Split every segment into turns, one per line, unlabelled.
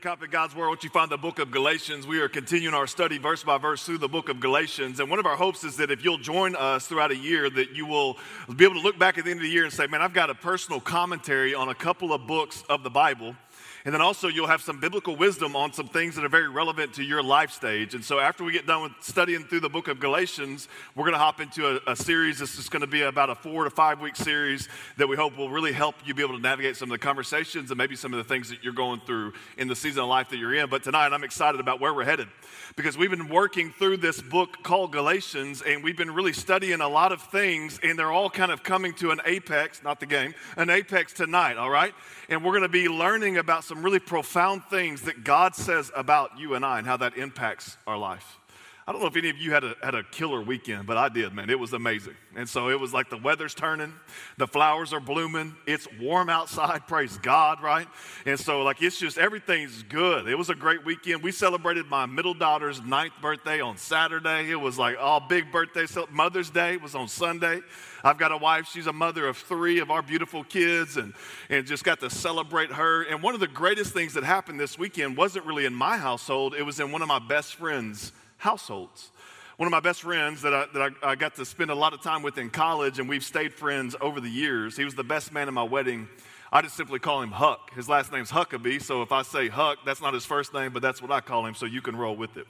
A copy of God's Word, won't you find the book of Galatians? We are continuing our study verse by verse through the book of Galatians. And one of our hopes is that if you'll join us throughout a year, that you will be able to look back at the end of the year and say, man, I've got a personal commentary on a couple of books of the Bible and then also, you'll have some biblical wisdom on some things that are very relevant to your life stage. And so, after we get done with studying through the book of Galatians, we're going to hop into a, a series. This is going to be about a four to five week series that we hope will really help you be able to navigate some of the conversations and maybe some of the things that you're going through in the season of life that you're in. But tonight, I'm excited about where we're headed because we've been working through this book called Galatians and we've been really studying a lot of things, and they're all kind of coming to an apex, not the game, an apex tonight, all right? And we're going to be learning about some really profound things that God says about you and I and how that impacts our life. I don't know if any of you had a, had a killer weekend, but I did, man. It was amazing. And so it was like the weather's turning, the flowers are blooming, it's warm outside, praise God, right? And so, like, it's just everything's good. It was a great weekend. We celebrated my middle daughter's ninth birthday on Saturday. It was like all big birthday. Mother's Day was on Sunday. I've got a wife, she's a mother of three of our beautiful kids, and, and just got to celebrate her. And one of the greatest things that happened this weekend wasn't really in my household, it was in one of my best friends' households. One of my best friends that, I, that I, I got to spend a lot of time with in college, and we've stayed friends over the years. He was the best man in my wedding. I just simply call him Huck. His last name's Huckabee, so if I say Huck, that's not his first name, but that's what I call him, so you can roll with it.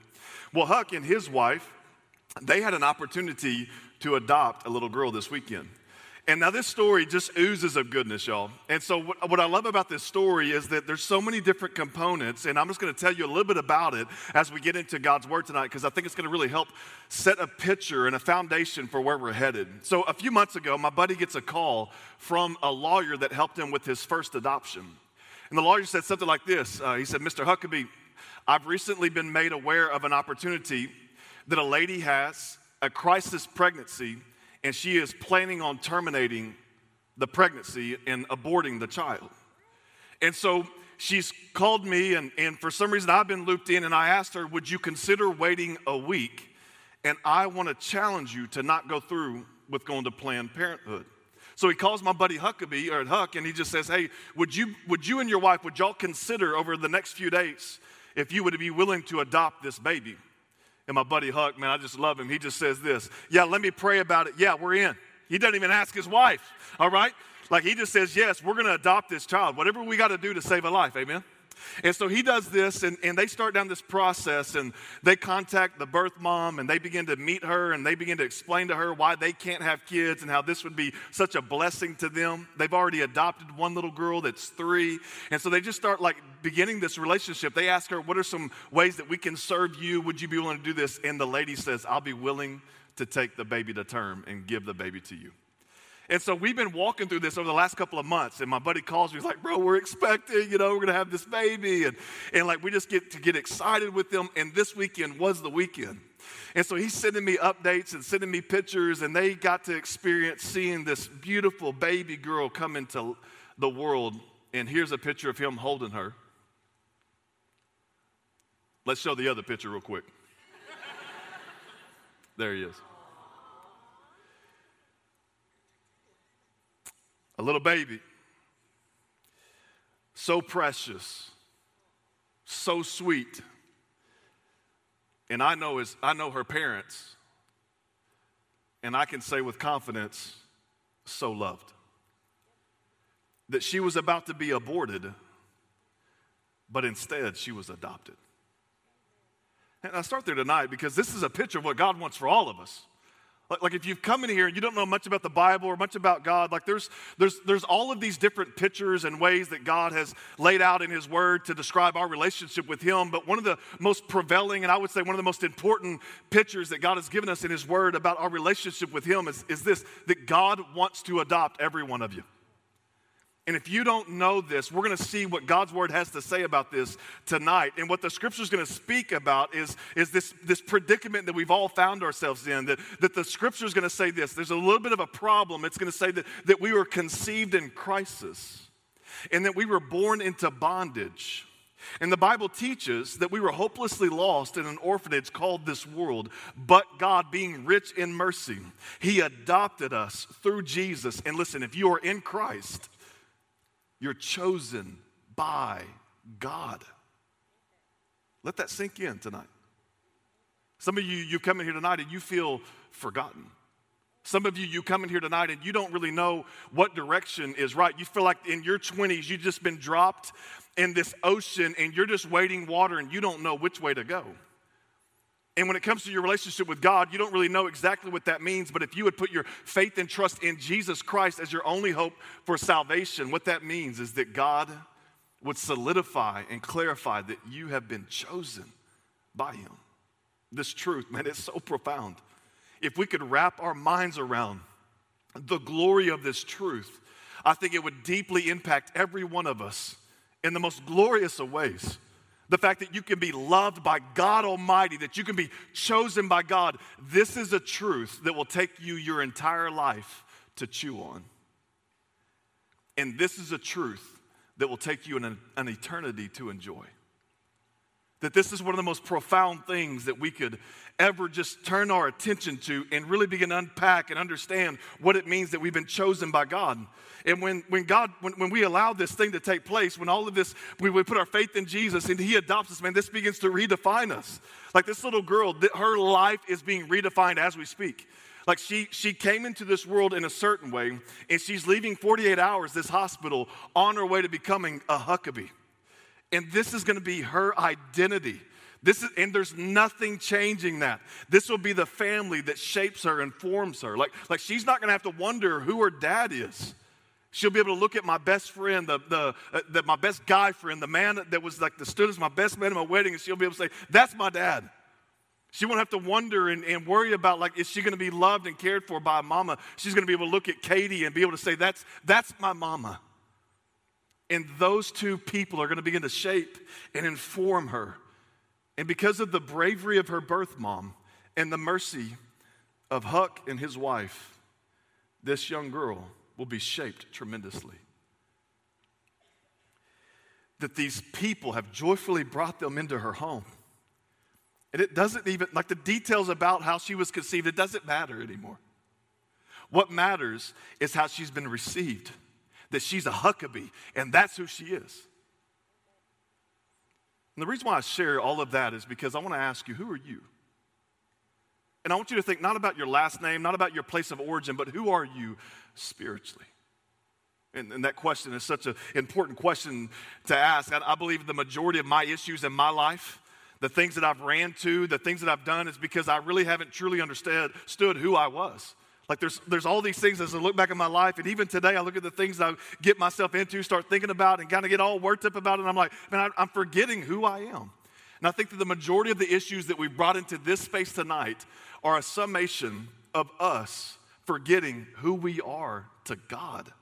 Well, Huck and his wife, they had an opportunity to adopt a little girl this weekend. And now this story just oozes of goodness, y'all. And so, what, what, I love about this story is that there's so many different components, and I'm just going to tell you a little bit about it as we get into God's Word tonight, because I think it's going to really help set a picture and a foundation for where we're headed. So, a few months ago, my buddy gets a call from a lawyer that helped him with his first adoption. And the lawyer said something like this uh, He said, Mr. Huckabee, I've recently been made aware of an opportunity that a lady has, a crisis pregnancy and she is planning on terminating the pregnancy and aborting the child. And so she's called me, and, and for some reason I've been looped in, and I asked her, Would you consider waiting a week? And I want to challenge you to not go through with going to Planned Parenthood. So he calls my buddy Huckabee or Huck, and he just says, Hey, would you, would you and your wife, would y'all consider over the next few days if you would be willing to adopt this baby? And my buddy Huck, man, I just love him. He just says this Yeah, let me pray about it. Yeah, we're in. He doesn't even ask his wife, all right? Like he just says, Yes, we're going to adopt this child. Whatever we got to do to save a life, amen? And so he does this, and, and they start down this process, and they contact the birth mom, and they begin to meet her, and they begin to explain to her why they can't have kids and how this would be such a blessing to them. They've already adopted one little girl that's three, and so they just start like beginning this relationship. They ask her, What are some ways that we can serve you? Would you be willing to do this? And the lady says, I'll be willing to take the baby to term and give the baby to you. And so we've been walking through this over the last couple of months. And my buddy calls me, he's like, bro, we're expecting, you know, we're gonna have this baby. And, and like we just get to get excited with them. And this weekend was the weekend. And so he's sending me updates and sending me pictures, and they got to experience seeing this beautiful baby girl come into the world. And here's a picture of him holding her. Let's show the other picture real quick. there he is. A little baby. So precious, so sweet. And I know his, I know her parents, and I can say with confidence, so loved. That she was about to be aborted, but instead she was adopted. And I start there tonight because this is a picture of what God wants for all of us. Like, like if you've come in here and you don't know much about the Bible or much about God, like there's, there's, there's all of these different pictures and ways that God has laid out in His Word to describe our relationship with Him. But one of the most prevailing, and I would say one of the most important pictures that God has given us in His Word about our relationship with Him is, is this that God wants to adopt every one of you. And if you don't know this, we're going to see what God's word has to say about this tonight. And what the scripture is going to speak about is, is this, this predicament that we've all found ourselves in. That, that the scripture is going to say this there's a little bit of a problem. It's going to say that, that we were conceived in crisis and that we were born into bondage. And the Bible teaches that we were hopelessly lost in an orphanage called this world, but God, being rich in mercy, He adopted us through Jesus. And listen, if you are in Christ, you're chosen by God. Let that sink in tonight. Some of you, you come in here tonight and you feel forgotten. Some of you, you come in here tonight and you don't really know what direction is right. You feel like in your 20s, you've just been dropped in this ocean and you're just wading water and you don't know which way to go. And when it comes to your relationship with God, you don't really know exactly what that means. But if you would put your faith and trust in Jesus Christ as your only hope for salvation, what that means is that God would solidify and clarify that you have been chosen by Him. This truth, man, it's so profound. If we could wrap our minds around the glory of this truth, I think it would deeply impact every one of us in the most glorious of ways. The fact that you can be loved by God Almighty, that you can be chosen by God, this is a truth that will take you your entire life to chew on. And this is a truth that will take you an, an eternity to enjoy. That this is one of the most profound things that we could ever just turn our attention to and really begin to unpack and understand what it means that we've been chosen by God. And when, when God, when, when we allow this thing to take place, when all of this, we, we put our faith in Jesus and He adopts us, man, this begins to redefine us. Like this little girl, her life is being redefined as we speak. Like she, she came into this world in a certain way, and she's leaving 48 hours, this hospital, on her way to becoming a Huckabee. And this is gonna be her identity. This is, and there's nothing changing that. This will be the family that shapes her and forms her. Like, like she's not gonna have to wonder who her dad is. She'll be able to look at my best friend, the, the, uh, the, my best guy friend, the man that was like the stood as my best man at my wedding, and she'll be able to say, That's my dad. She won't have to wonder and, and worry about like, is she going to be loved and cared for by mama? She's going to be able to look at Katie and be able to say, That's, that's my mama. And those two people are going to begin to shape and inform her. And because of the bravery of her birth mom and the mercy of Huck and his wife, this young girl will be shaped tremendously. That these people have joyfully brought them into her home. And it doesn't even, like the details about how she was conceived, it doesn't matter anymore. What matters is how she's been received, that she's a Huckabee, and that's who she is. And the reason why I share all of that is because I want to ask you, who are you? And I want you to think not about your last name, not about your place of origin, but who are you spiritually? And, and that question is such an important question to ask. I, I believe the majority of my issues in my life, the things that I've ran to, the things that I've done, is because I really haven't truly understood who I was. Like there's, there's all these things as I look back at my life, and even today I look at the things I get myself into, start thinking about, and kind of get all worked up about it. And I'm like, man, I'm forgetting who I am. And I think that the majority of the issues that we brought into this space tonight are a summation of us forgetting who we are to God.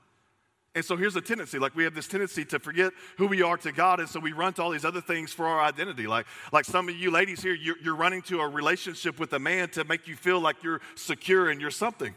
And so here's a tendency like we have this tendency to forget who we are to God, and so we run to all these other things for our identity. Like, like some of you ladies here, you're, you're running to a relationship with a man to make you feel like you're secure and you're something.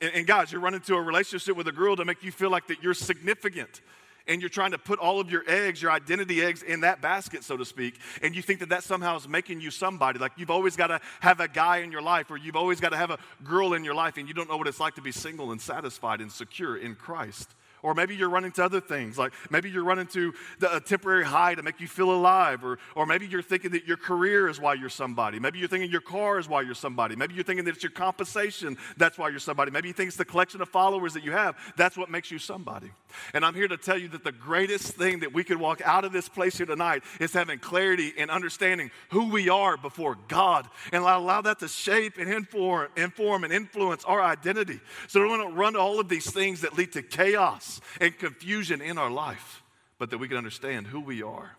And, and guys, you're running to a relationship with a girl to make you feel like that you're significant and you're trying to put all of your eggs, your identity eggs, in that basket, so to speak, and you think that that somehow is making you somebody. Like you've always got to have a guy in your life, or you've always got to have a girl in your life, and you don't know what it's like to be single and satisfied and secure in Christ. Or maybe you're running to other things, like maybe you're running to the, a temporary high to make you feel alive. Or, or maybe you're thinking that your career is why you're somebody. Maybe you're thinking your car is why you're somebody. Maybe you're thinking that it's your compensation that's why you're somebody. Maybe you think it's the collection of followers that you have that's what makes you somebody. And I'm here to tell you that the greatest thing that we could walk out of this place here tonight is having clarity and understanding who we are before God and allow that to shape and inform, inform and influence our identity. So we don't run to all of these things that lead to chaos and confusion in our life, but that we can understand who we are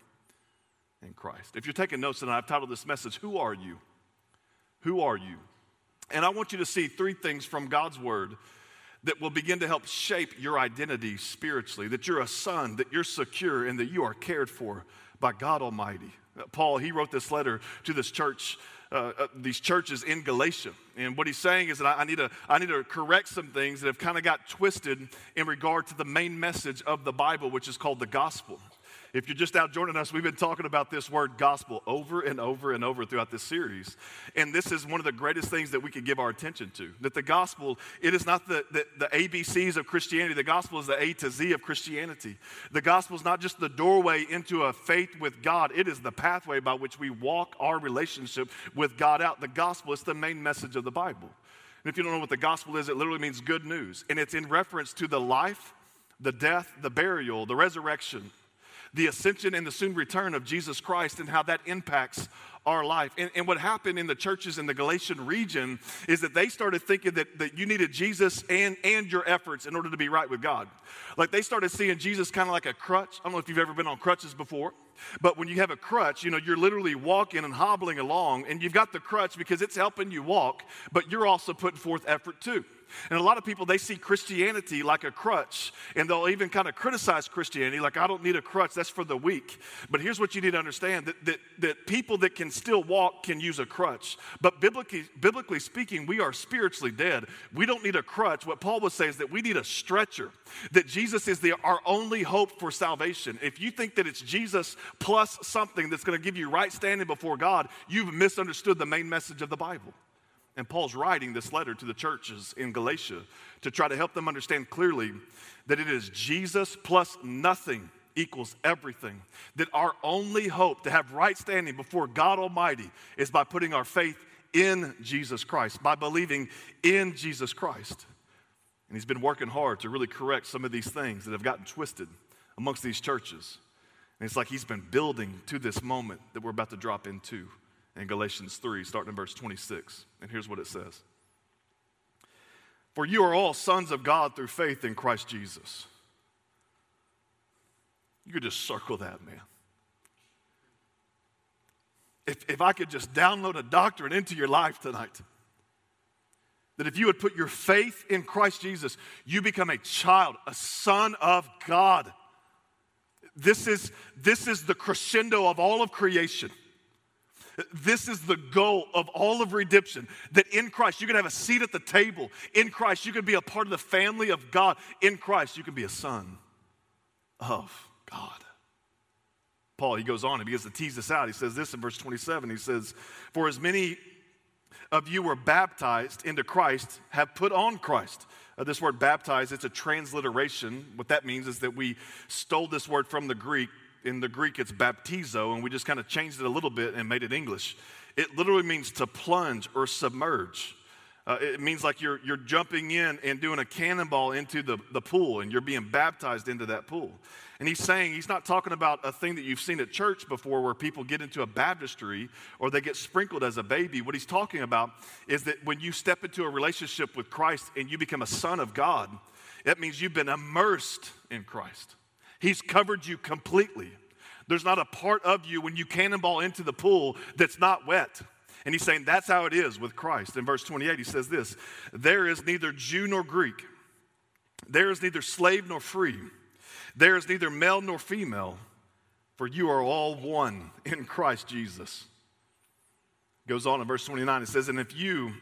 in Christ. If you're taking notes tonight, I've titled this message, Who Are You? Who Are You? And I want you to see three things from God's Word that will begin to help shape your identity spiritually, that you're a son, that you're secure, and that you are cared for by God Almighty. Paul, he wrote this letter to this church, uh, uh, these churches in Galatia. And what he's saying is that I, I, need, to, I need to correct some things that have kind of got twisted in regard to the main message of the Bible, which is called the gospel. If you're just out joining us, we've been talking about this word gospel over and over and over throughout this series. And this is one of the greatest things that we could give our attention to. That the gospel, it is not the, the, the ABCs of Christianity, the gospel is the A to Z of Christianity. The gospel is not just the doorway into a faith with God, it is the pathway by which we walk our relationship with God out. The gospel is the main message of the Bible. And if you don't know what the gospel is, it literally means good news. And it's in reference to the life, the death, the burial, the resurrection, the ascension and the soon return of Jesus Christ and how that impacts our life. And, and, what happened in the churches in the Galatian region is that they started thinking that, that you needed Jesus and, and your efforts in order to be right with God. Like they started seeing Jesus kind of like a crutch. I don't know if you've ever been on crutches before, but when you have a crutch, you know, you're literally walking and hobbling along, and you've got the crutch because it's helping you walk, but you're also putting forth effort too. And a lot of people, they see Christianity like a crutch, and they'll even kind of criticize Christianity like, I don't need a crutch, that's for the weak. But here's what you need to understand that, that, that people that can still walk can use a crutch. But biblically, biblically speaking, we are spiritually dead. We don't need a crutch. What Paul would say is that we need a stretcher, that Jesus is the, our only hope for salvation. If you think that it's Jesus plus something that's going to give you right standing before God, you've misunderstood the main message of the Bible. And Paul's writing this letter to the churches in Galatia to try to help them understand clearly that it is Jesus plus nothing equals everything. That our only hope to have right standing before God Almighty is by putting our faith in Jesus Christ, by believing in Jesus Christ. And he's been working hard to really correct some of these things that have gotten twisted amongst these churches. And it's like he's been building to this moment that we're about to drop into in Galatians 3, starting in verse 26. And here's what it says For you are all sons of God through faith in Christ Jesus. You could just circle that, man. If, if I could just download a doctrine into your life tonight, that if you would put your faith in Christ Jesus, you become a child, a son of God. This is, this is the crescendo of all of creation. This is the goal of all of redemption that in Christ you can have a seat at the table. In Christ you can be a part of the family of God. In Christ you can be a son of God. Paul, he goes on and begins to tease this out. He says this in verse 27. He says, For as many of you were baptized into Christ have put on Christ. Uh, this word baptized, it's a transliteration. What that means is that we stole this word from the Greek in the Greek, it's baptizo, and we just kind of changed it a little bit and made it English. It literally means to plunge or submerge. Uh, it means like you're, you're jumping in and doing a cannonball into the, the pool and you're being baptized into that pool. And he's saying, he's not talking about a thing that you've seen at church before where people get into a baptistry or they get sprinkled as a baby. What he's talking about is that when you step into a relationship with Christ and you become a son of God, that means you've been immersed in Christ. He's covered you completely. There's not a part of you when you cannonball into the pool that's not wet. And he's saying that's how it is with Christ. In verse 28, he says this There is neither Jew nor Greek, there is neither slave nor free, there is neither male nor female, for you are all one in Christ Jesus. Goes on in verse 29, it says, And if you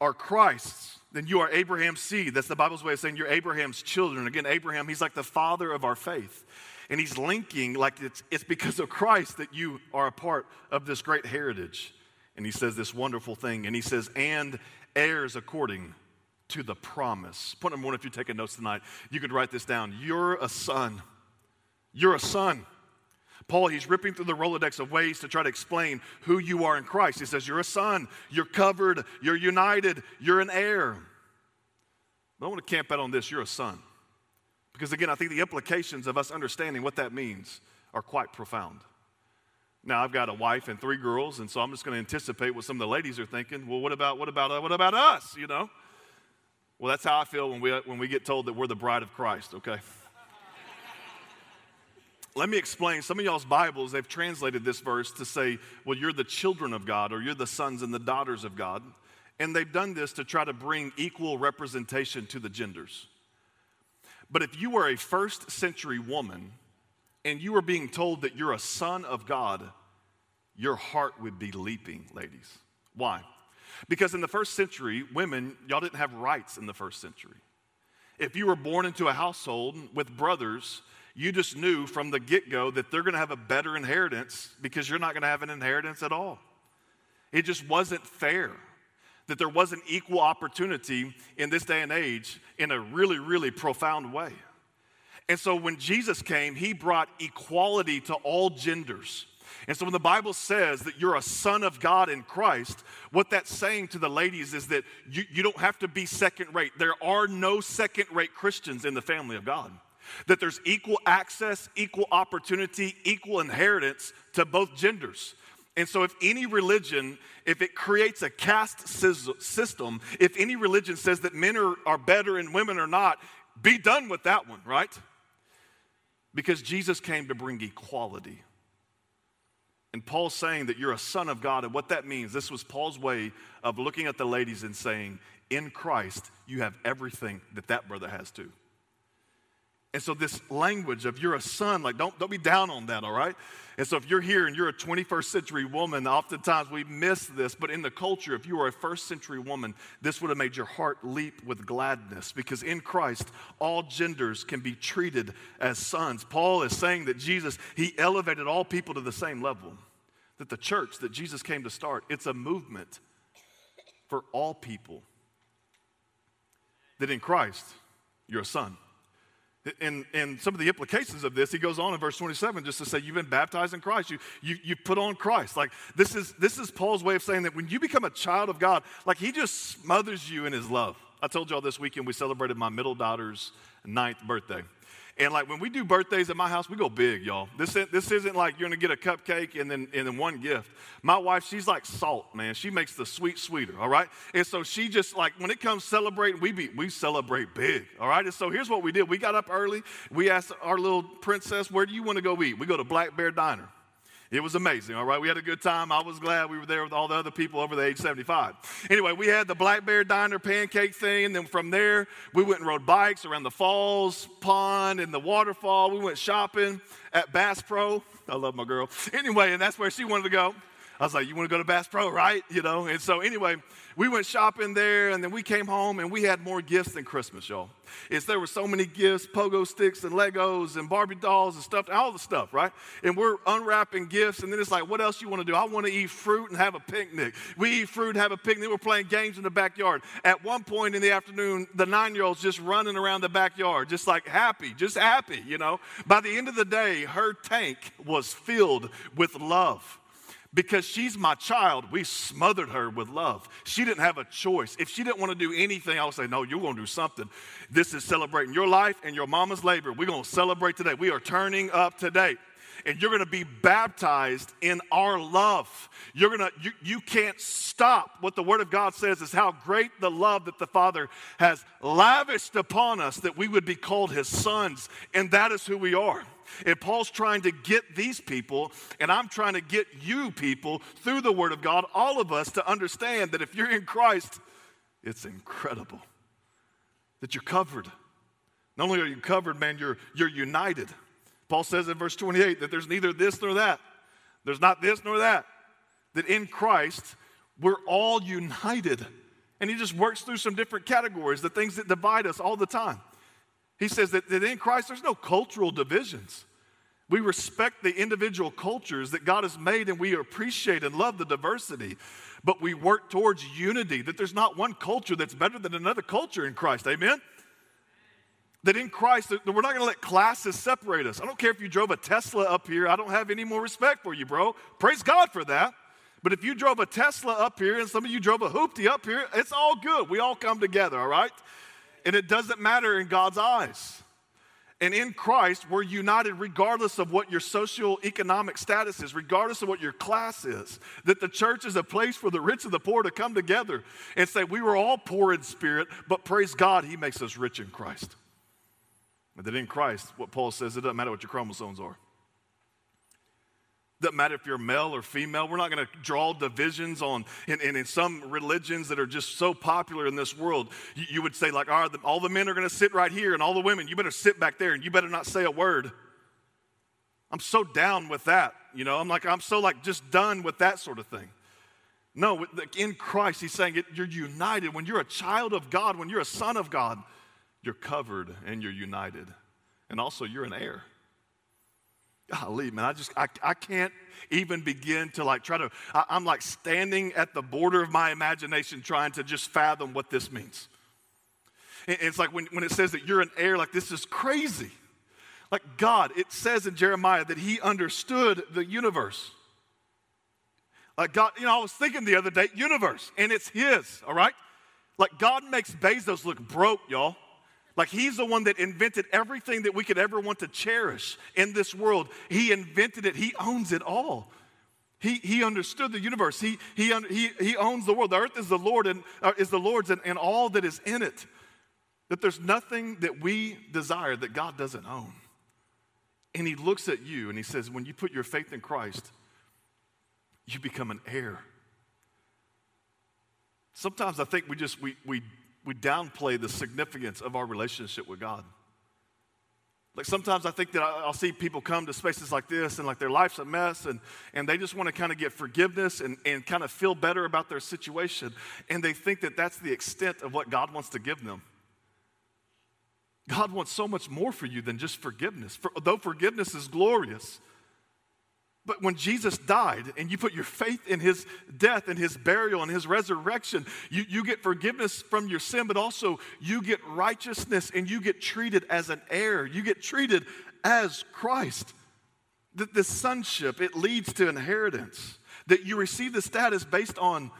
are Christ's, then you are Abraham's seed. That's the Bible's way of saying you're Abraham's children. Again, Abraham, he's like the father of our faith. And he's linking like it's, it's because of Christ that you are a part of this great heritage. And he says this wonderful thing. And he says, and heirs according to the promise. Point number one, if you're taking notes tonight, you could write this down. You're a son. You're a son. Paul, he's ripping through the Rolodex of ways to try to explain who you are in Christ. He says, You're a son, you're covered, you're united, you're an heir. But I want to camp out on this you're a son. Because again, I think the implications of us understanding what that means are quite profound. Now, I've got a wife and three girls, and so I'm just going to anticipate what some of the ladies are thinking. Well, what about, what about, what about us, you know? Well, that's how I feel when we, when we get told that we're the bride of Christ, okay? Let me explain. Some of y'all's Bibles, they've translated this verse to say, well, you're the children of God or you're the sons and the daughters of God. And they've done this to try to bring equal representation to the genders. But if you were a first century woman and you were being told that you're a son of God, your heart would be leaping, ladies. Why? Because in the first century, women, y'all didn't have rights in the first century. If you were born into a household with brothers, you just knew from the get go that they're going to have a better inheritance because you're not going to have an inheritance at all. It just wasn't fair that there wasn't equal opportunity in this day and age in a really, really profound way. And so when Jesus came, he brought equality to all genders. And so when the Bible says that you're a son of God in Christ, what that's saying to the ladies is that you, you don't have to be second rate. There are no second rate Christians in the family of God. That there's equal access, equal opportunity, equal inheritance to both genders. And so, if any religion, if it creates a caste system, if any religion says that men are, are better and women are not, be done with that one, right? Because Jesus came to bring equality. And Paul's saying that you're a son of God. And what that means, this was Paul's way of looking at the ladies and saying, in Christ, you have everything that that brother has too. And so this language of you're a son, like don't, don't be down on that, all right? And so if you're here and you're a 21st century woman, oftentimes we miss this, but in the culture, if you were a first century woman, this would have made your heart leap with gladness because in Christ, all genders can be treated as sons. Paul is saying that Jesus, he elevated all people to the same level. That the church that Jesus came to start, it's a movement for all people. That in Christ, you're a son. And, and some of the implications of this, he goes on in verse 27 just to say, You've been baptized in Christ. You, you, you put on Christ. Like, this is, this is Paul's way of saying that when you become a child of God, like, he just smothers you in his love. I told y'all this weekend we celebrated my middle daughter's ninth birthday. And like when we do birthdays at my house, we go big, y'all. This, this isn't like you're gonna get a cupcake and then, and then one gift. My wife, she's like salt, man. She makes the sweet sweeter, all right? And so she just like, when it comes celebrating, we, be, we celebrate big, all right? And so here's what we did. We got up early. We asked our little princess, where do you wanna go eat? We go to Black Bear Diner. It was amazing, all right? We had a good time. I was glad we were there with all the other people over the age 75. Anyway, we had the Black Bear Diner pancake thing, and then from there, we went and rode bikes around the falls, pond, and the waterfall. We went shopping at Bass Pro. I love my girl. Anyway, and that's where she wanted to go. I was like, You want to go to Bass Pro, right? You know, and so anyway, we went shopping there and then we came home and we had more gifts than Christmas, y'all. It's there were so many gifts, pogo sticks and Legos and Barbie dolls and stuff, all the stuff, right? And we're unwrapping gifts and then it's like, what else you want to do? I want to eat fruit and have a picnic. We eat fruit have a picnic. We're playing games in the backyard. At one point in the afternoon, the nine-year-old's just running around the backyard, just like happy, just happy, you know. By the end of the day, her tank was filled with love because she's my child, we smothered her with love. She didn't have a choice. If she didn't want to do anything, I would say, No, you're going to do something. This is celebrating your life and your mama's labor. We're going to celebrate today. We are turning up today. And you're going to be baptized in our love. You're going to, you, you can't stop. What the Word of God says is how great the love that the Father has lavished upon us that we would be called His sons. And that is who we are. And Paul's trying to get these people, and I'm trying to get you people through the Word of God, all of us, to understand that if you're in Christ, it's incredible that you're covered. Not only are you covered, man, you're, you're united. Paul says in verse 28 that there's neither this nor that. There's not this nor that. That in Christ, we're all united. And he just works through some different categories, the things that divide us all the time. He says that, that in Christ, there's no cultural divisions. We respect the individual cultures that God has made and we appreciate and love the diversity, but we work towards unity, that there's not one culture that's better than another culture in Christ. Amen? That in Christ, that we're not going to let classes separate us. I don't care if you drove a Tesla up here, I don't have any more respect for you, bro. Praise God for that. But if you drove a Tesla up here and some of you drove a hoopty up here, it's all good. We all come together, all right? and it doesn't matter in God's eyes. And in Christ, we're united regardless of what your socio-economic status is, regardless of what your class is. That the church is a place for the rich and the poor to come together and say, We were all poor in spirit, but praise God, He makes us rich in Christ. And that in Christ, what Paul says, it doesn't matter what your chromosomes are. Doesn't matter if you're male or female. We're not going to draw divisions on, and, in some religions that are just so popular in this world, you, you would say, like, all, right, all the men are going to sit right here, and all the women, you better sit back there, and you better not say a word. I'm so down with that. You know, I'm like, I'm so like just done with that sort of thing. No, in Christ, he's saying it, you're united. When you're a child of God, when you're a son of God, you're covered and you're united. And also, you're an heir. Golly, man, I just, I, I can't even begin to like try to, I, I'm like standing at the border of my imagination trying to just fathom what this means. And it's like when, when it says that you're an heir, like this is crazy. Like God, it says in Jeremiah that he understood the universe. Like God, you know, I was thinking the other day, universe, and it's his, all right? Like God makes Bezos look broke, y'all. Like he's the one that invented everything that we could ever want to cherish in this world. He invented it, he owns it all. He, he understood the universe. He, he, he, he owns the world. The earth is the Lord and uh, is the Lord's and, and all that is in it. That there's nothing that we desire that God doesn't own. And he looks at you and he says, when you put your faith in Christ, you become an heir. Sometimes I think we just we, we, we downplay the significance of our relationship with God. Like sometimes I think that I'll see people come to spaces like this and like their life's a mess and, and they just want to kind of get forgiveness and, and kind of feel better about their situation. And they think that that's the extent of what God wants to give them. God wants so much more for you than just forgiveness. For, though forgiveness is glorious, but when Jesus died and you put your faith in his death and his burial and his resurrection, you, you get forgiveness from your sin, but also you get righteousness and you get treated as an heir. You get treated as Christ. That the sonship, it leads to inheritance. That you receive the status based on,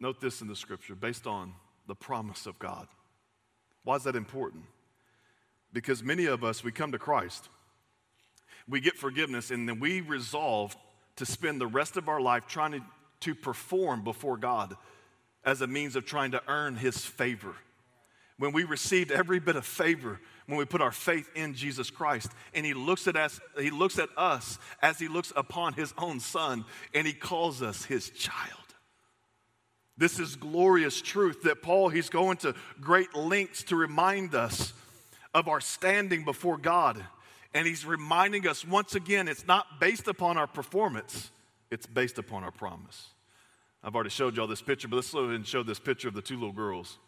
note this in the scripture, based on the promise of God. Why is that important? Because many of us, we come to Christ, we get forgiveness, and then we resolve to spend the rest of our life trying to, to perform before God as a means of trying to earn His favor. When we received every bit of favor, when we put our faith in Jesus Christ, and He looks at us, He looks at us as He looks upon His own Son, and He calls us His child. This is glorious truth that Paul, he's going to great lengths to remind us of our standing before God. And he's reminding us once again, it's not based upon our performance, it's based upon our promise. I've already showed y'all this picture, but let's go ahead and show this picture of the two little girls.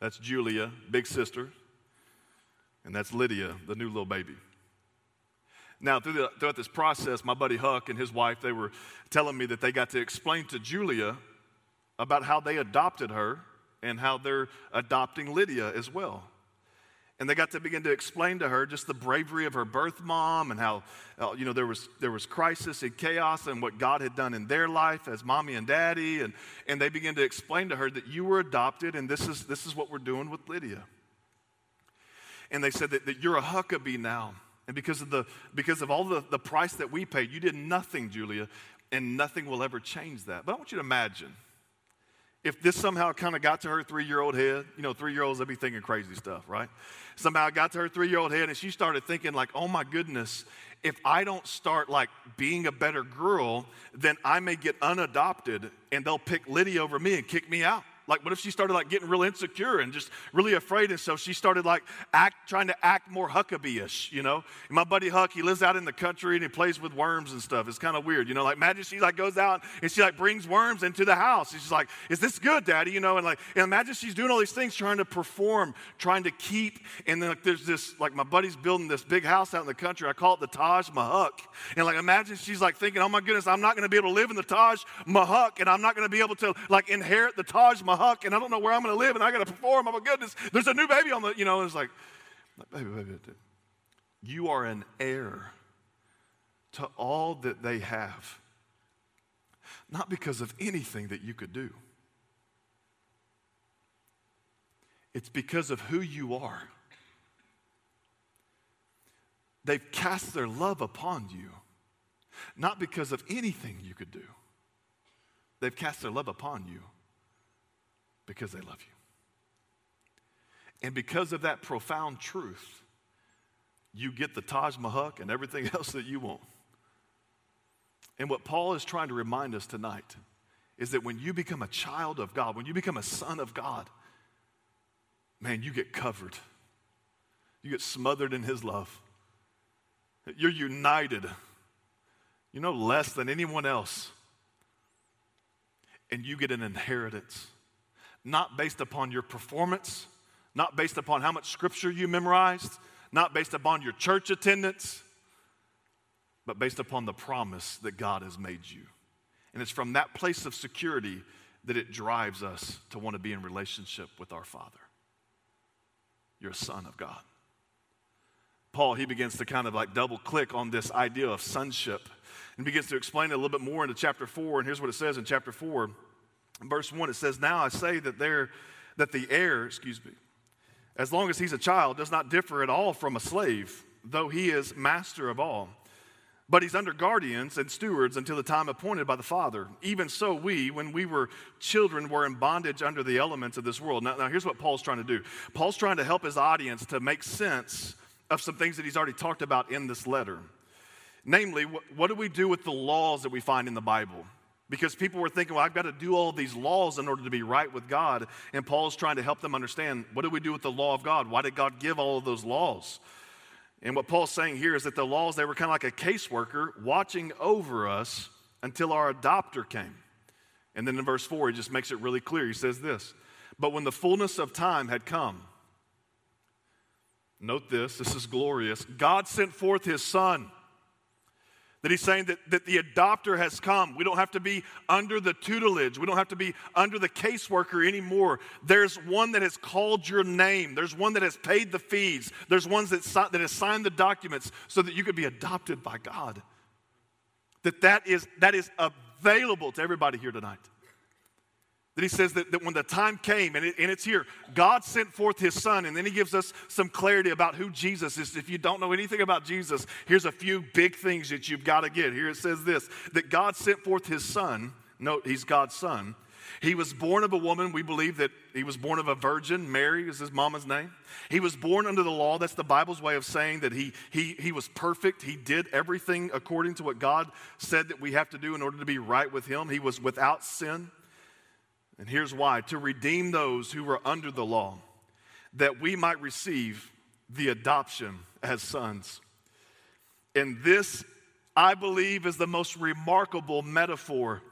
That's Julia, big sister, and that's Lydia, the new little baby. Now, through the, throughout this process, my buddy Huck and his wife, they were telling me that they got to explain to Julia about how they adopted her and how they're adopting Lydia as well. And they got to begin to explain to her just the bravery of her birth mom and how, uh, you know, there was, there was crisis and chaos and what God had done in their life as mommy and daddy. And, and they began to explain to her that you were adopted and this is, this is what we're doing with Lydia. And they said that, that you're a Huckabee now. And because of, the, because of all the, the price that we paid, you did nothing, Julia, and nothing will ever change that. But I want you to imagine if this somehow kind of got to her three year old head, you know, three year olds, they'd be thinking crazy stuff, right? Somehow it got to her three year old head and she started thinking, like, oh my goodness, if I don't start like being a better girl, then I may get unadopted and they'll pick Lydia over me and kick me out. Like, what if she started like getting real insecure and just really afraid? And so she started like act, trying to act more Huckabee-ish, you know? And my buddy Huck, he lives out in the country and he plays with worms and stuff. It's kind of weird, you know? Like, imagine she like goes out and she like brings worms into the house. She's like, is this good, daddy? You know? And like, and imagine she's doing all these things trying to perform, trying to keep. And then like, there's this, like my buddy's building this big house out in the country. I call it the Taj Mahal. And like, imagine she's like thinking, oh my goodness, I'm not going to be able to live in the Taj Mahal and I'm not going to be able to like inherit the Taj Mahal huck and I don't know where I'm going to live and I got to perform. Oh my goodness, there's a new baby on the, you know, it's like, baby, baby, baby. You are an heir to all that they have, not because of anything that you could do. It's because of who you are. They've cast their love upon you, not because of anything you could do. They've cast their love upon you because they love you. And because of that profound truth, you get the Taj Mahal and everything else that you want And what Paul is trying to remind us tonight is that when you become a child of God, when you become a son of God, man, you get covered. You get smothered in His love. You're united. You know less than anyone else. And you get an inheritance, not based upon your performance, not based upon how much scripture you memorized, not based upon your church attendance, but based upon the promise that God has made you. And it's from that place of security that it drives us to want to be in relationship with our Father. You're a son of God. Paul, he begins to kind of like double click on this idea of sonship and begins to explain it a little bit more into chapter 4. And here's what it says in chapter 4, verse 1. It says, Now I say that there that the heir, excuse me, as long as he's a child, does not differ at all from a slave, though he is master of all but he's under guardians and stewards until the time appointed by the Father. Even so, we, when we were children, were in bondage under the elements of this world. Now, now, here's what Paul's trying to do Paul's trying to help his audience to make sense of some things that he's already talked about in this letter. Namely, what, what do we do with the laws that we find in the Bible? Because people were thinking, well, I've got to do all these laws in order to be right with God. And Paul's trying to help them understand what do we do with the law of God? Why did God give all of those laws? And what Paul's saying here is that the laws, they were kind of like a caseworker watching over us until our adopter came. And then in verse 4, he just makes it really clear. He says this But when the fullness of time had come, note this, this is glorious. God sent forth his son that he's saying that, that the adopter has come. We don't have to be under the tutelage. We don't have to be under the caseworker anymore. There's one that has called your name. There's one that has paid the fees. There's one that, that has signed the documents so that you could be adopted by God. That that is, that is available to everybody here tonight that he says that, that when the time came, and, it, and it's here, God sent forth his son, and then he gives us some clarity about who Jesus is. If you don't know anything about Jesus, here's a few big things that you've got to get. Here it says this that God sent forth his son. Note, he's God's son. He was born of a woman. We believe that he was born of a virgin. Mary is his mama's name. He was born under the law. That's the Bible's way of saying that he, he, he was perfect. He did everything according to what God said that we have to do in order to be right with him. He was without sin. And here's why to redeem those who were under the law, that we might receive the adoption as sons. And this, I believe, is the most remarkable metaphor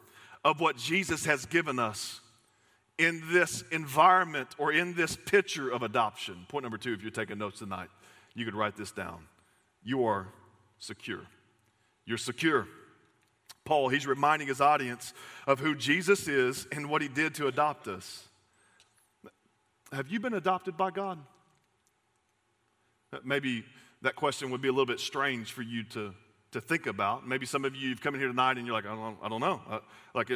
of what Jesus has given us in this environment or in this picture of adoption. Point number two, if you're taking notes tonight, you could write this down. You are secure. You're secure. Paul, he's reminding his audience of who Jesus is and what he did to adopt us. Have you been adopted by God? Maybe that question would be a little bit strange for you to, to think about. Maybe some of you have come in here tonight and you're like, I don't, I don't know. Like,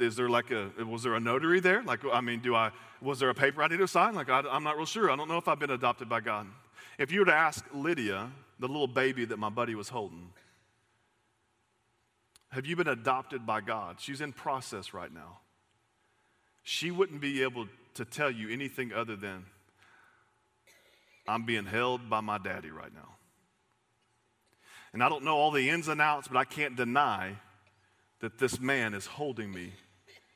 is there like a, was there a notary there? Like, I mean, do I, was there a paper I need to sign? Like, I, I'm not real sure. I don't know if I've been adopted by God. If you were to ask Lydia, the little baby that my buddy was holding, have you been adopted by God? She's in process right now. She wouldn't be able to tell you anything other than, I'm being held by my daddy right now. And I don't know all the ins and outs, but I can't deny that this man is holding me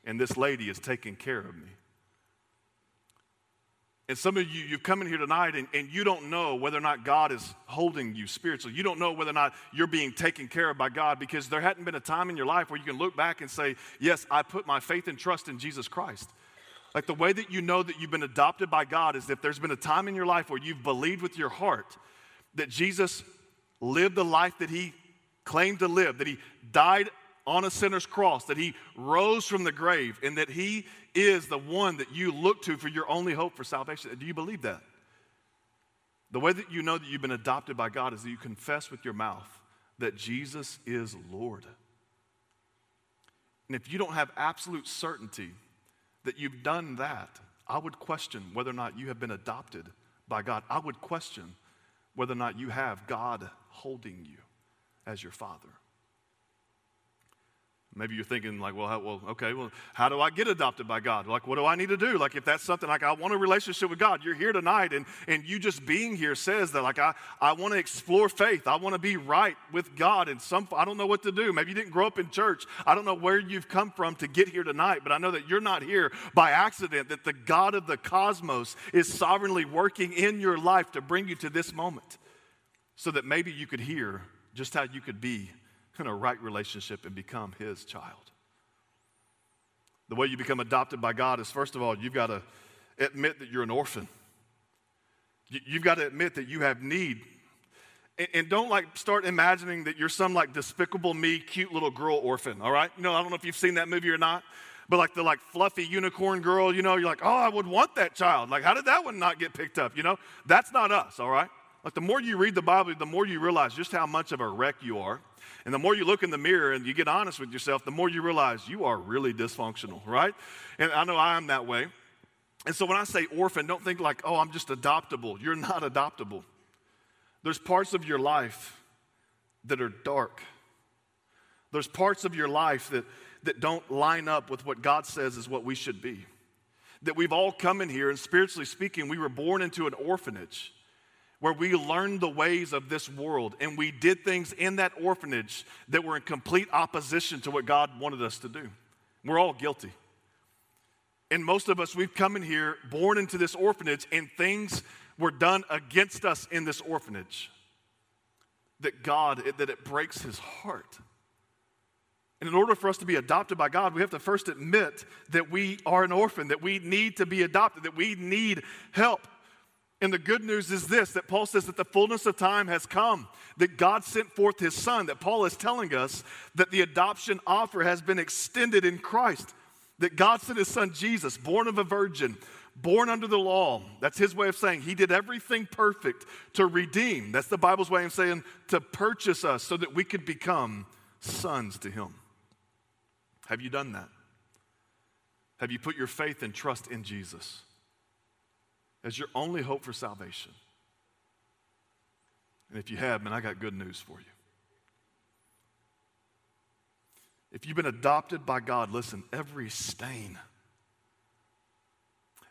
and this lady is taking care of me. And some of you, you've come in here tonight and, and you don't know whether or not God is holding you spiritually. You don't know whether or not you're being taken care of by God because there hadn't been a time in your life where you can look back and say, Yes, I put my faith and trust in Jesus Christ. Like the way that you know that you've been adopted by God is if there's been a time in your life where you've believed with your heart that Jesus lived the life that he claimed to live, that he died on a sinner's cross, that he rose from the grave, and that he is the one that you look to for your only hope for salvation. Do you believe that? The way that you know that you've been adopted by God is that you confess with your mouth that Jesus is Lord. And if you don't have absolute certainty that you've done that, I would question whether or not you have been adopted by God. I would question whether or not you have God holding you as your father. Maybe you're thinking, like, well, how, well, okay, well, how do I get adopted by God? Like, what do I need to do? Like, if that's something like I want a relationship with God, you're here tonight, and, and you just being here says that, like, I, I want to explore faith. I want to be right with God. And some, I don't know what to do. Maybe you didn't grow up in church. I don't know where you've come from to get here tonight, but I know that you're not here by accident, that the God of the cosmos is sovereignly working in your life to bring you to this moment so that maybe you could hear just how you could be in a right relationship and become his child. The way you become adopted by God is first of all, you've got to admit that you're an orphan. You've got to admit that you have need. And don't like start imagining that you're some like despicable me, cute little girl orphan, all right? You know, I don't know if you've seen that movie or not, but like the like fluffy unicorn girl, you know, you're like, oh, I would want that child. Like, how did that one not get picked up? You know, that's not us, all right? Like the more you read the Bible, the more you realize just how much of a wreck you are. And the more you look in the mirror and you get honest with yourself, the more you realize you are really dysfunctional, right? And I know I am that way. And so when I say orphan, don't think like, oh, I'm just adoptable. You're not adoptable. There's parts of your life that are dark. There's parts of your life that, that don't line up with what God says is what we should be. That we've all come in here, and spiritually speaking, we were born into an orphanage where we learned the ways of this world and we did things in that orphanage that were in complete opposition to what God wanted us to do. We're all guilty. And most of us, we've come in here born into this orphanage and things were done against us in this orphanage that God, that it breaks his heart. And in order for us to be adopted by God, we have to first admit that we are an orphan, that we need to be adopted, that we need help. And the good news is this that Paul says that the fullness of time has come, that God sent forth his son, that Paul is telling us that the adoption offer has been extended in Christ, that God sent his son Jesus, born of a virgin, born under the law. That's his way of saying he did everything perfect to redeem. That's the Bible's way of saying to purchase us so that we could become sons to him. Have you done that? Have you put your faith and trust in Jesus? As your only hope for salvation. And if you have, man, I got good news for you. If you've been adopted by God, listen, every stain,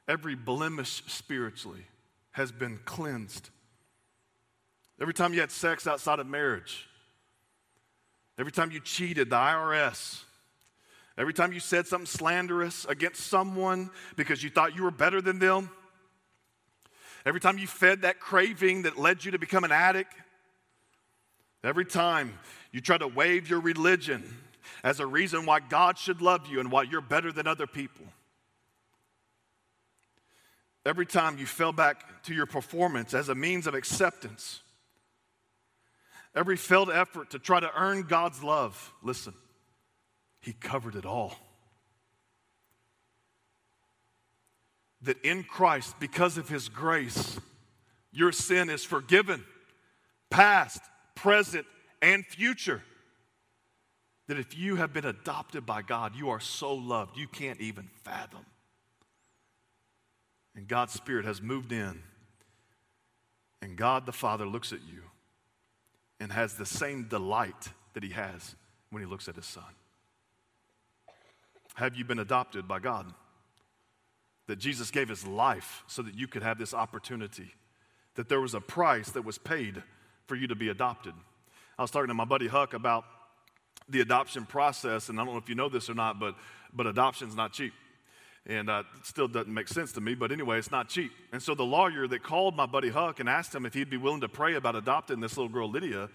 every blemish spiritually has been cleansed. Every time you had sex outside of marriage, every time you cheated the IRS, every time you said something slanderous against someone because you thought you were better than them, Every time you fed that craving that led you to become an addict, every time you try to wave your religion as a reason why God should love you and why you're better than other people. Every time you fell back to your performance as a means of acceptance, every failed effort to try to earn God's love, listen, He covered it all. That in Christ, because of his grace, your sin is forgiven, past, present, and future. That if you have been adopted by God, you are so loved, you can't even fathom. And God's Spirit has moved in, and God the Father looks at you and has the same delight that he has when he looks at his Son. Have you been adopted by God? That Jesus gave his life so that you could have this opportunity, that there was a price that was paid for you to be adopted. I was talking to my buddy Huck about the adoption process, and I don't know if you know this or not, but, but adoption's not cheap. And uh, it still doesn't make sense to me, but anyway, it's not cheap. And so the lawyer that called my buddy Huck and asked him if he'd be willing to pray about adopting this little girl, Lydia,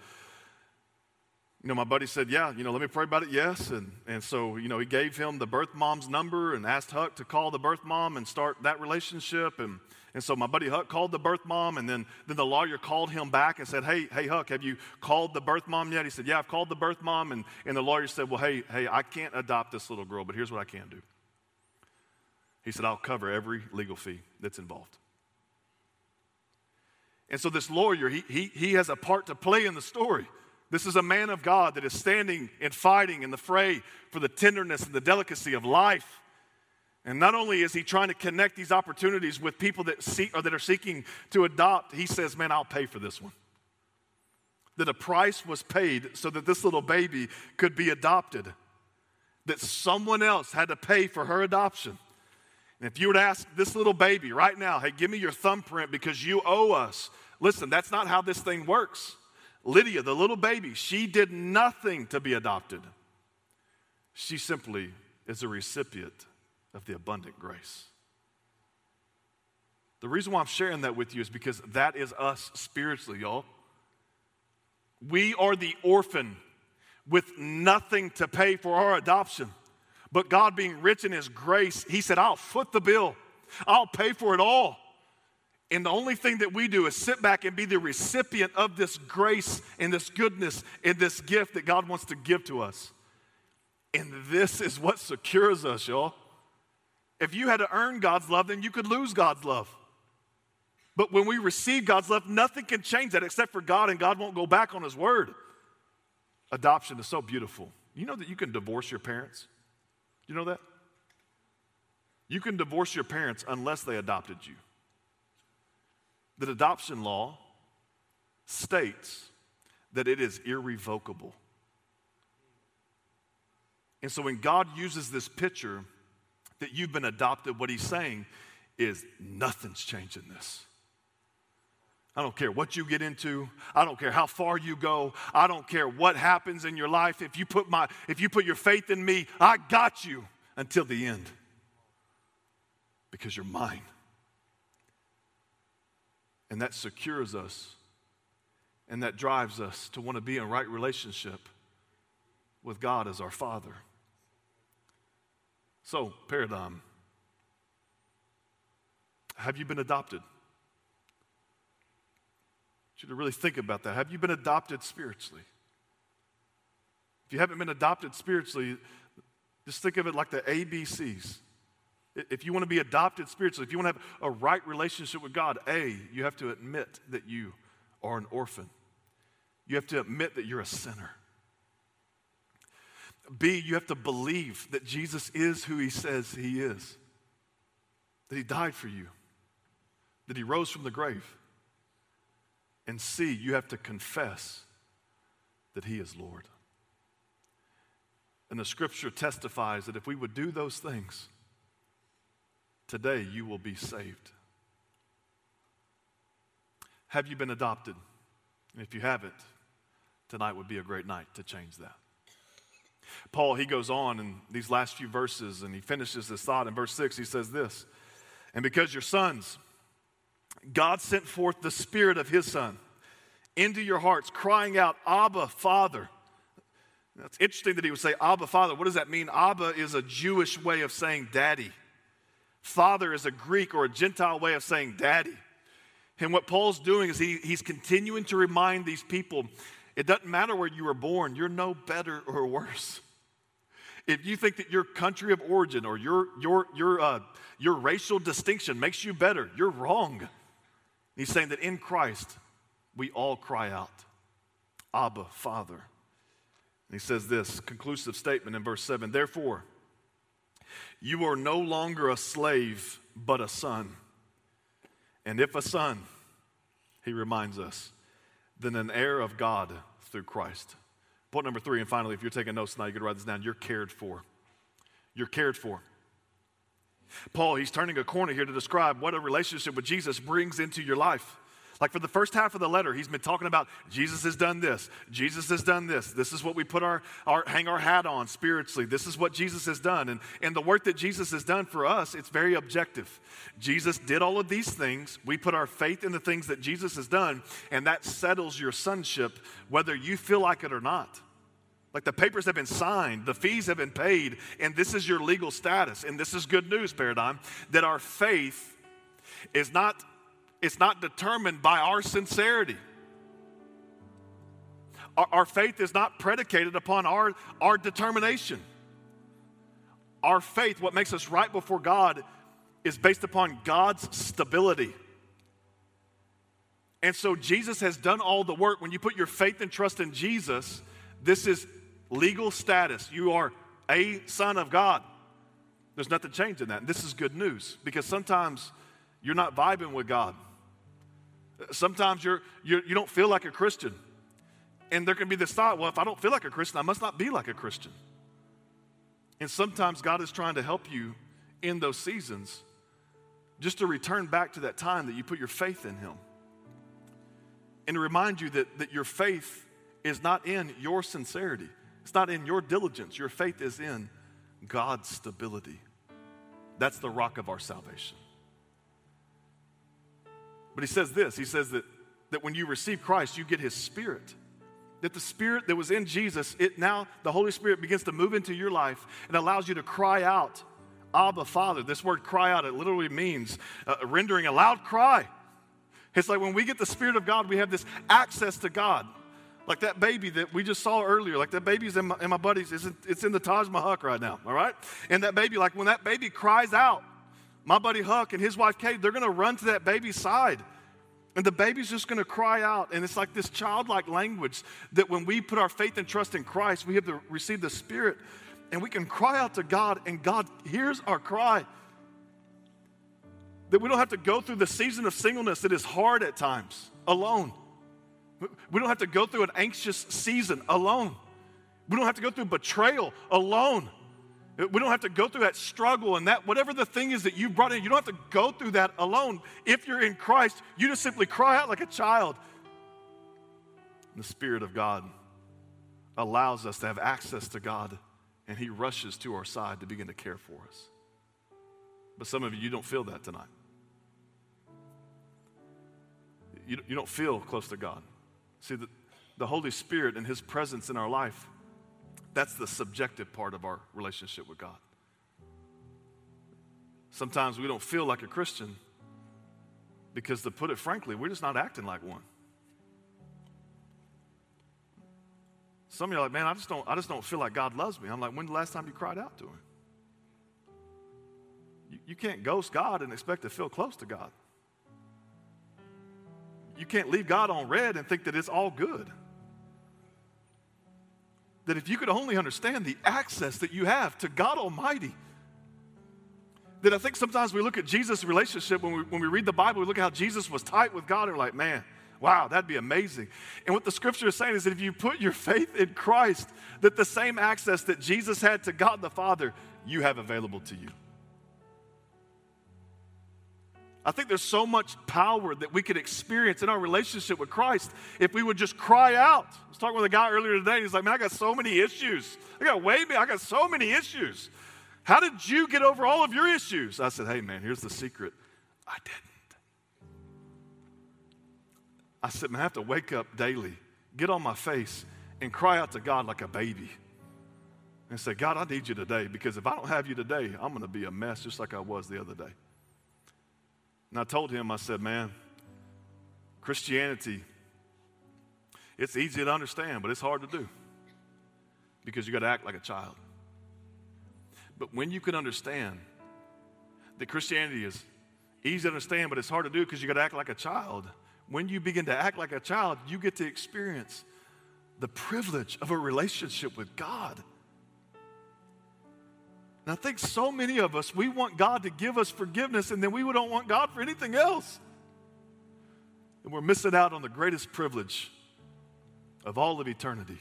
you know, my buddy said, Yeah, you know, let me pray about it, yes. And, and so, you know, he gave him the birth mom's number and asked Huck to call the birth mom and start that relationship. And, and so my buddy Huck called the birth mom, and then, then the lawyer called him back and said, Hey, hey, Huck, have you called the birth mom yet? He said, Yeah, I've called the birth mom. And, and the lawyer said, Well, hey, hey, I can't adopt this little girl, but here's what I can do. He said, I'll cover every legal fee that's involved. And so this lawyer, he, he, he has a part to play in the story. This is a man of God that is standing and fighting in the fray for the tenderness and the delicacy of life. And not only is he trying to connect these opportunities with people that seek or that are seeking to adopt, he says, "Man, I'll pay for this one." That a price was paid so that this little baby could be adopted. that someone else had to pay for her adoption. And if you would ask this little baby right now, hey, give me your thumbprint because you owe us. Listen, that's not how this thing works. Lydia, the little baby, she did nothing to be adopted. She simply is a recipient of the abundant grace. The reason why I'm sharing that with you is because that is us spiritually, y'all. We are the orphan with nothing to pay for our adoption. But God, being rich in His grace, He said, I'll foot the bill, I'll pay for it all. And the only thing that we do is sit back and be the recipient of this grace and this goodness and this gift that God wants to give to us. And this is what secures us, y'all. If you had to earn God's love, then you could lose God's love. But when we receive God's love, nothing can change that except for God, and God won't go back on His word. Adoption is so beautiful. You know that you can divorce your parents? You know that? You can divorce your parents unless they adopted you. The adoption law states that it is irrevocable. And so when God uses this picture that you've been adopted, what he's saying is nothing's changing this. I don't care what you get into. I don't care how far you go. I don't care what happens in your life. If you put my if you put your faith in me, I got you until the end. Because you're mine. And that secures us and that drives us to want to be in right relationship with God as our Father. So, paradigm. Have you been adopted? I want you to really think about that. Have you been adopted spiritually? If you haven't been adopted spiritually, just think of it like the ABCs. If you want to be adopted spiritually, if you want to have a right relationship with God, A, you have to admit that you are an orphan. You have to admit that you're a sinner. B, you have to believe that Jesus is who he says he is, that he died for you, that he rose from the grave. And C, you have to confess that He is Lord. And the scripture testifies that if we would do those things, today you will be saved. Have you been adopted? And if you haven't, tonight would be a great night to change that. Paul, he goes on in these last few verses and he finishes this thought in verse 6. He says this And because you're sons, God sent forth the Spirit of His Son into your hearts, crying out, Abba, Father. It's interesting that he would say, Abba, Father. What does that mean? Abba is a Jewish way of saying daddy. Father is a Greek or a Gentile way of saying daddy. And what Paul's doing is he, he's continuing to remind these people it doesn't matter where you were born, you're no better or worse. If you think that your country of origin or your, your, your, uh, your racial distinction makes you better, you're wrong. He's saying that in Christ, we all cry out, Abba, Father. And he says this conclusive statement in verse 7 Therefore, you are no longer a slave, but a son. And if a son, he reminds us, then an heir of God through Christ. Point number three, and finally, if you're taking notes tonight, you can write this down. You're cared for. You're cared for. Paul, he's turning a corner here to describe what a relationship with Jesus brings into your life. Like for the first half of the letter, he's been talking about Jesus has done this, Jesus has done this. This is what we put our, our hang our hat on spiritually. This is what Jesus has done. And, and the work that Jesus has done for us, it's very objective. Jesus did all of these things. We put our faith in the things that Jesus has done, and that settles your sonship, whether you feel like it or not. Like the papers have been signed, the fees have been paid, and this is your legal status. And this is good news, Paradigm, that our faith is not, it's not determined by our sincerity. Our, our faith is not predicated upon our, our determination. Our faith, what makes us right before God, is based upon God's stability. And so Jesus has done all the work. When you put your faith and trust in Jesus, this is legal status. You are a son of God. There's nothing changing that. And this is good news because sometimes you're not vibing with God. Sometimes you're, you're, you don't feel like a Christian. And there can be this thought well, if I don't feel like a Christian, I must not be like a Christian. And sometimes God is trying to help you in those seasons just to return back to that time that you put your faith in Him. And to remind you that, that your faith is not in your sincerity, it's not in your diligence. Your faith is in God's stability. That's the rock of our salvation. But he says this he says that, that when you receive Christ, you get his spirit. That the spirit that was in Jesus, it now, the Holy Spirit begins to move into your life and allows you to cry out, Abba, Father. This word cry out, it literally means uh, rendering a loud cry. It's like when we get the Spirit of God, we have this access to God. Like that baby that we just saw earlier, like that baby's in my, in my buddies, it's in, it's in the Taj Mahal right now, all right? And that baby, like when that baby cries out, my buddy Huck and his wife Kate, they're gonna run to that baby's side. And the baby's just gonna cry out. And it's like this childlike language that when we put our faith and trust in Christ, we have to receive the Spirit and we can cry out to God, and God hears our cry. That we don't have to go through the season of singleness that is hard at times alone. We don't have to go through an anxious season alone. We don't have to go through betrayal alone. We don't have to go through that struggle and that whatever the thing is that you brought in, you don't have to go through that alone. If you're in Christ, you just simply cry out like a child. The Spirit of God allows us to have access to God, and He rushes to our side to begin to care for us. But some of you, you don't feel that tonight. You, you don't feel close to God. See, the, the Holy Spirit and His presence in our life, that's the subjective part of our relationship with God. Sometimes we don't feel like a Christian because, to put it frankly, we're just not acting like one. Some of you are like, man, I just don't, I just don't feel like God loves me. I'm like, when the last time you cried out to Him? You, you can't ghost God and expect to feel close to God you can't leave God on red and think that it's all good. That if you could only understand the access that you have to God Almighty, that I think sometimes we look at Jesus' relationship when we, when we read the Bible, we look at how Jesus was tight with God, and we're like, man, wow, that'd be amazing. And what the scripture is saying is that if you put your faith in Christ, that the same access that Jesus had to God the Father, you have available to you. I think there's so much power that we could experience in our relationship with Christ if we would just cry out. I was talking with a guy earlier today. He's like, Man, I got so many issues. I got way, I got so many issues. How did you get over all of your issues? I said, Hey, man, here's the secret. I didn't. I said, Man, I have to wake up daily, get on my face, and cry out to God like a baby. And say, God, I need you today because if I don't have you today, I'm going to be a mess just like I was the other day. And I told him, I said, man, Christianity, it's easy to understand, but it's hard to do because you got to act like a child. But when you can understand that Christianity is easy to understand, but it's hard to do because you got to act like a child, when you begin to act like a child, you get to experience the privilege of a relationship with God. And I think so many of us, we want God to give us forgiveness and then we don't want God for anything else. And we're missing out on the greatest privilege of all of eternity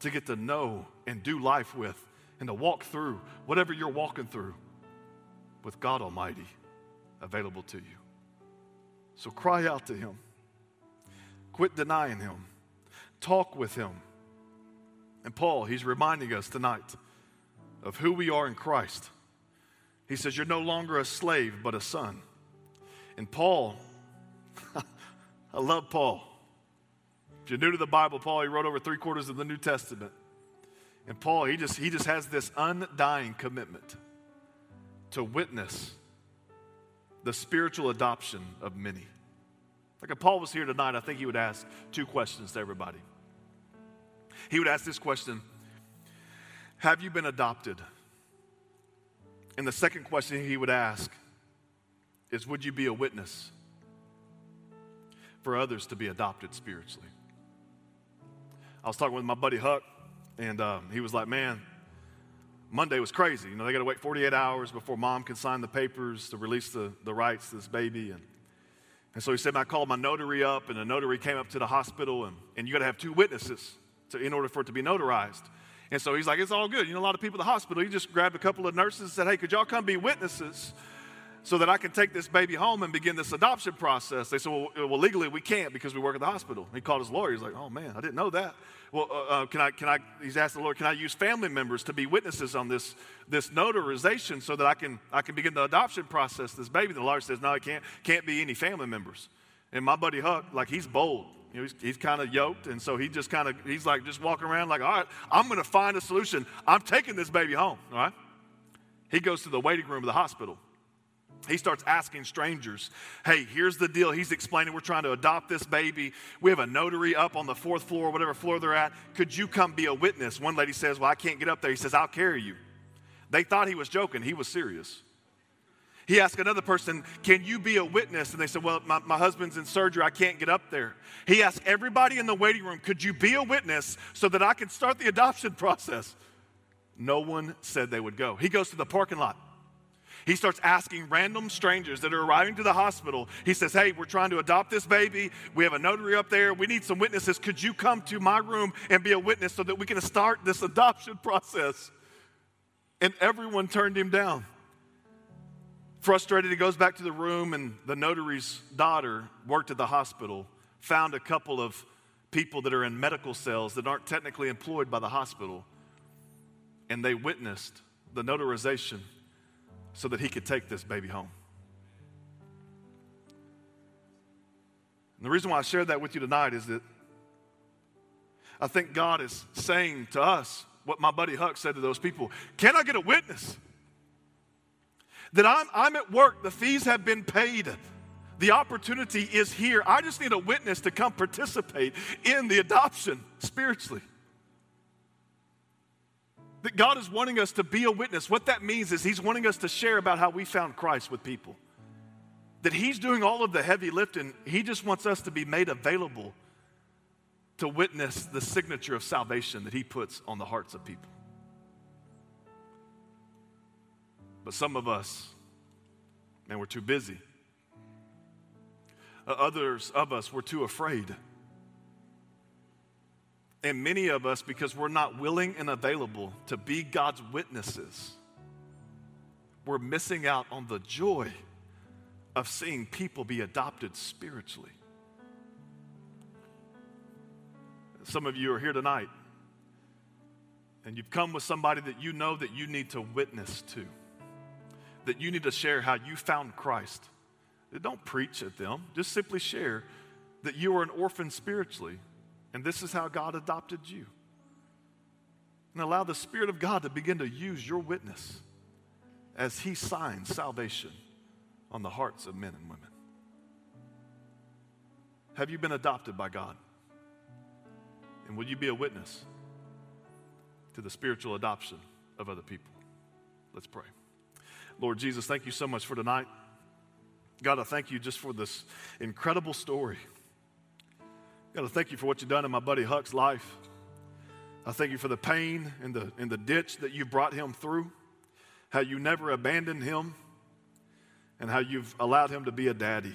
to get to know and do life with and to walk through whatever you're walking through with God Almighty available to you. So cry out to Him. Quit denying Him. Talk with Him. And Paul, he's reminding us tonight of who we are in Christ. He says, You're no longer a slave, but a son. And Paul, I love Paul. If you're new to the Bible, Paul, he wrote over three quarters of the New Testament. And Paul, he just, he just has this undying commitment to witness the spiritual adoption of many. Like if Paul was here tonight, I think he would ask two questions to everybody. He would ask this question have you been adopted? And the second question he would ask is Would you be a witness for others to be adopted spiritually? I was talking with my buddy Huck, and um, he was like, Man, Monday was crazy. You know, they got to wait 48 hours before mom can sign the papers to release the, the rights to this baby. And, and so he said, I called my notary up, and the notary came up to the hospital, and, and you got to have two witnesses to, in order for it to be notarized. And so he's like, it's all good. You know, a lot of people at the hospital, he just grabbed a couple of nurses and said, hey, could y'all come be witnesses so that I can take this baby home and begin this adoption process? They said, well, well legally we can't because we work at the hospital. He called his lawyer. He's like, oh man, I didn't know that. Well, uh, uh, can I, can I, he's asked the Lord, can I use family members to be witnesses on this, this notarization so that I can, I can begin the adoption process, this baby? The lawyer says, no, it can't, can't be any family members. And my buddy Huck, like he's bold. You know, he's, he's kind of yoked, and so he just kind of, he's like just walking around like, all right, I'm going to find a solution. I'm taking this baby home, all right? He goes to the waiting room of the hospital. He starts asking strangers, hey, here's the deal. He's explaining we're trying to adopt this baby. We have a notary up on the fourth floor, whatever floor they're at. Could you come be a witness? One lady says, well, I can't get up there. He says, I'll carry you. They thought he was joking, he was serious. He asked another person, Can you be a witness? And they said, Well, my, my husband's in surgery. I can't get up there. He asked everybody in the waiting room, Could you be a witness so that I can start the adoption process? No one said they would go. He goes to the parking lot. He starts asking random strangers that are arriving to the hospital. He says, Hey, we're trying to adopt this baby. We have a notary up there. We need some witnesses. Could you come to my room and be a witness so that we can start this adoption process? And everyone turned him down. Frustrated, he goes back to the room, and the notary's daughter worked at the hospital, found a couple of people that are in medical cells that aren't technically employed by the hospital, and they witnessed the notarization so that he could take this baby home. And the reason why I shared that with you tonight is that I think God is saying to us what my buddy Huck said to those people Can I get a witness? That I'm, I'm at work, the fees have been paid. The opportunity is here. I just need a witness to come participate in the adoption spiritually. That God is wanting us to be a witness. What that means is He's wanting us to share about how we found Christ with people. That He's doing all of the heavy lifting. He just wants us to be made available to witness the signature of salvation that He puts on the hearts of people. But some of us, man, we're too busy. Uh, others of us, we're too afraid. And many of us, because we're not willing and available to be God's witnesses, we're missing out on the joy of seeing people be adopted spiritually. Some of you are here tonight, and you've come with somebody that you know that you need to witness to that you need to share how you found Christ. Don't preach at them, just simply share that you are an orphan spiritually, and this is how God adopted you. And allow the Spirit of God to begin to use your witness as He signs salvation on the hearts of men and women. Have you been adopted by God? And will you be a witness to the spiritual adoption of other people? Let's pray. Lord Jesus, thank you so much for tonight. God, I thank you just for this incredible story. God, I thank you for what you've done in my buddy Huck's life. I thank you for the pain and the, and the ditch that you brought him through, how you never abandoned him, and how you've allowed him to be a daddy.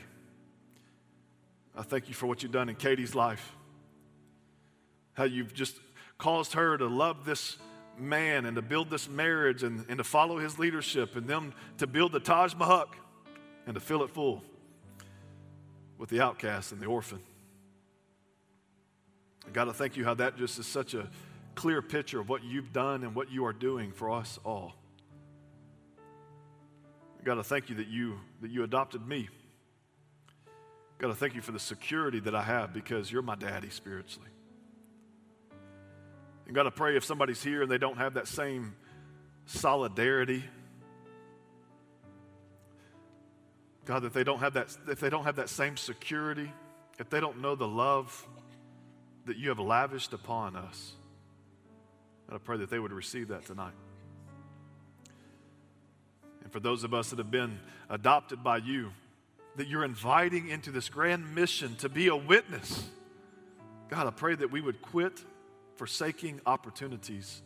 I thank you for what you've done in Katie's life, how you've just caused her to love this man and to build this marriage and, and to follow his leadership and them to build the Taj Mahal and to fill it full with the outcast and the orphan. I got to thank you how that just is such a clear picture of what you've done and what you are doing for us all. I got to thank you that you that you adopted me. Got to thank you for the security that I have because you're my daddy spiritually. And God, I pray if somebody's here and they don't have that same solidarity, God, that they don't have that, if they don't have that same security, if they don't know the love that you have lavished upon us, God, I pray that they would receive that tonight. And for those of us that have been adopted by you, that you're inviting into this grand mission to be a witness. God, I pray that we would quit forsaking opportunities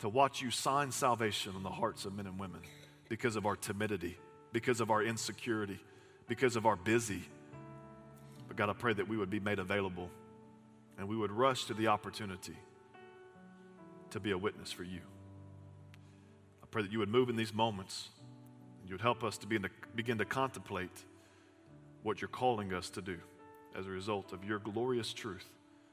to watch you sign salvation on the hearts of men and women because of our timidity, because of our insecurity, because of our busy. But God, I pray that we would be made available and we would rush to the opportunity to be a witness for you. I pray that you would move in these moments and you would help us to, be to begin to contemplate what you're calling us to do as a result of your glorious truth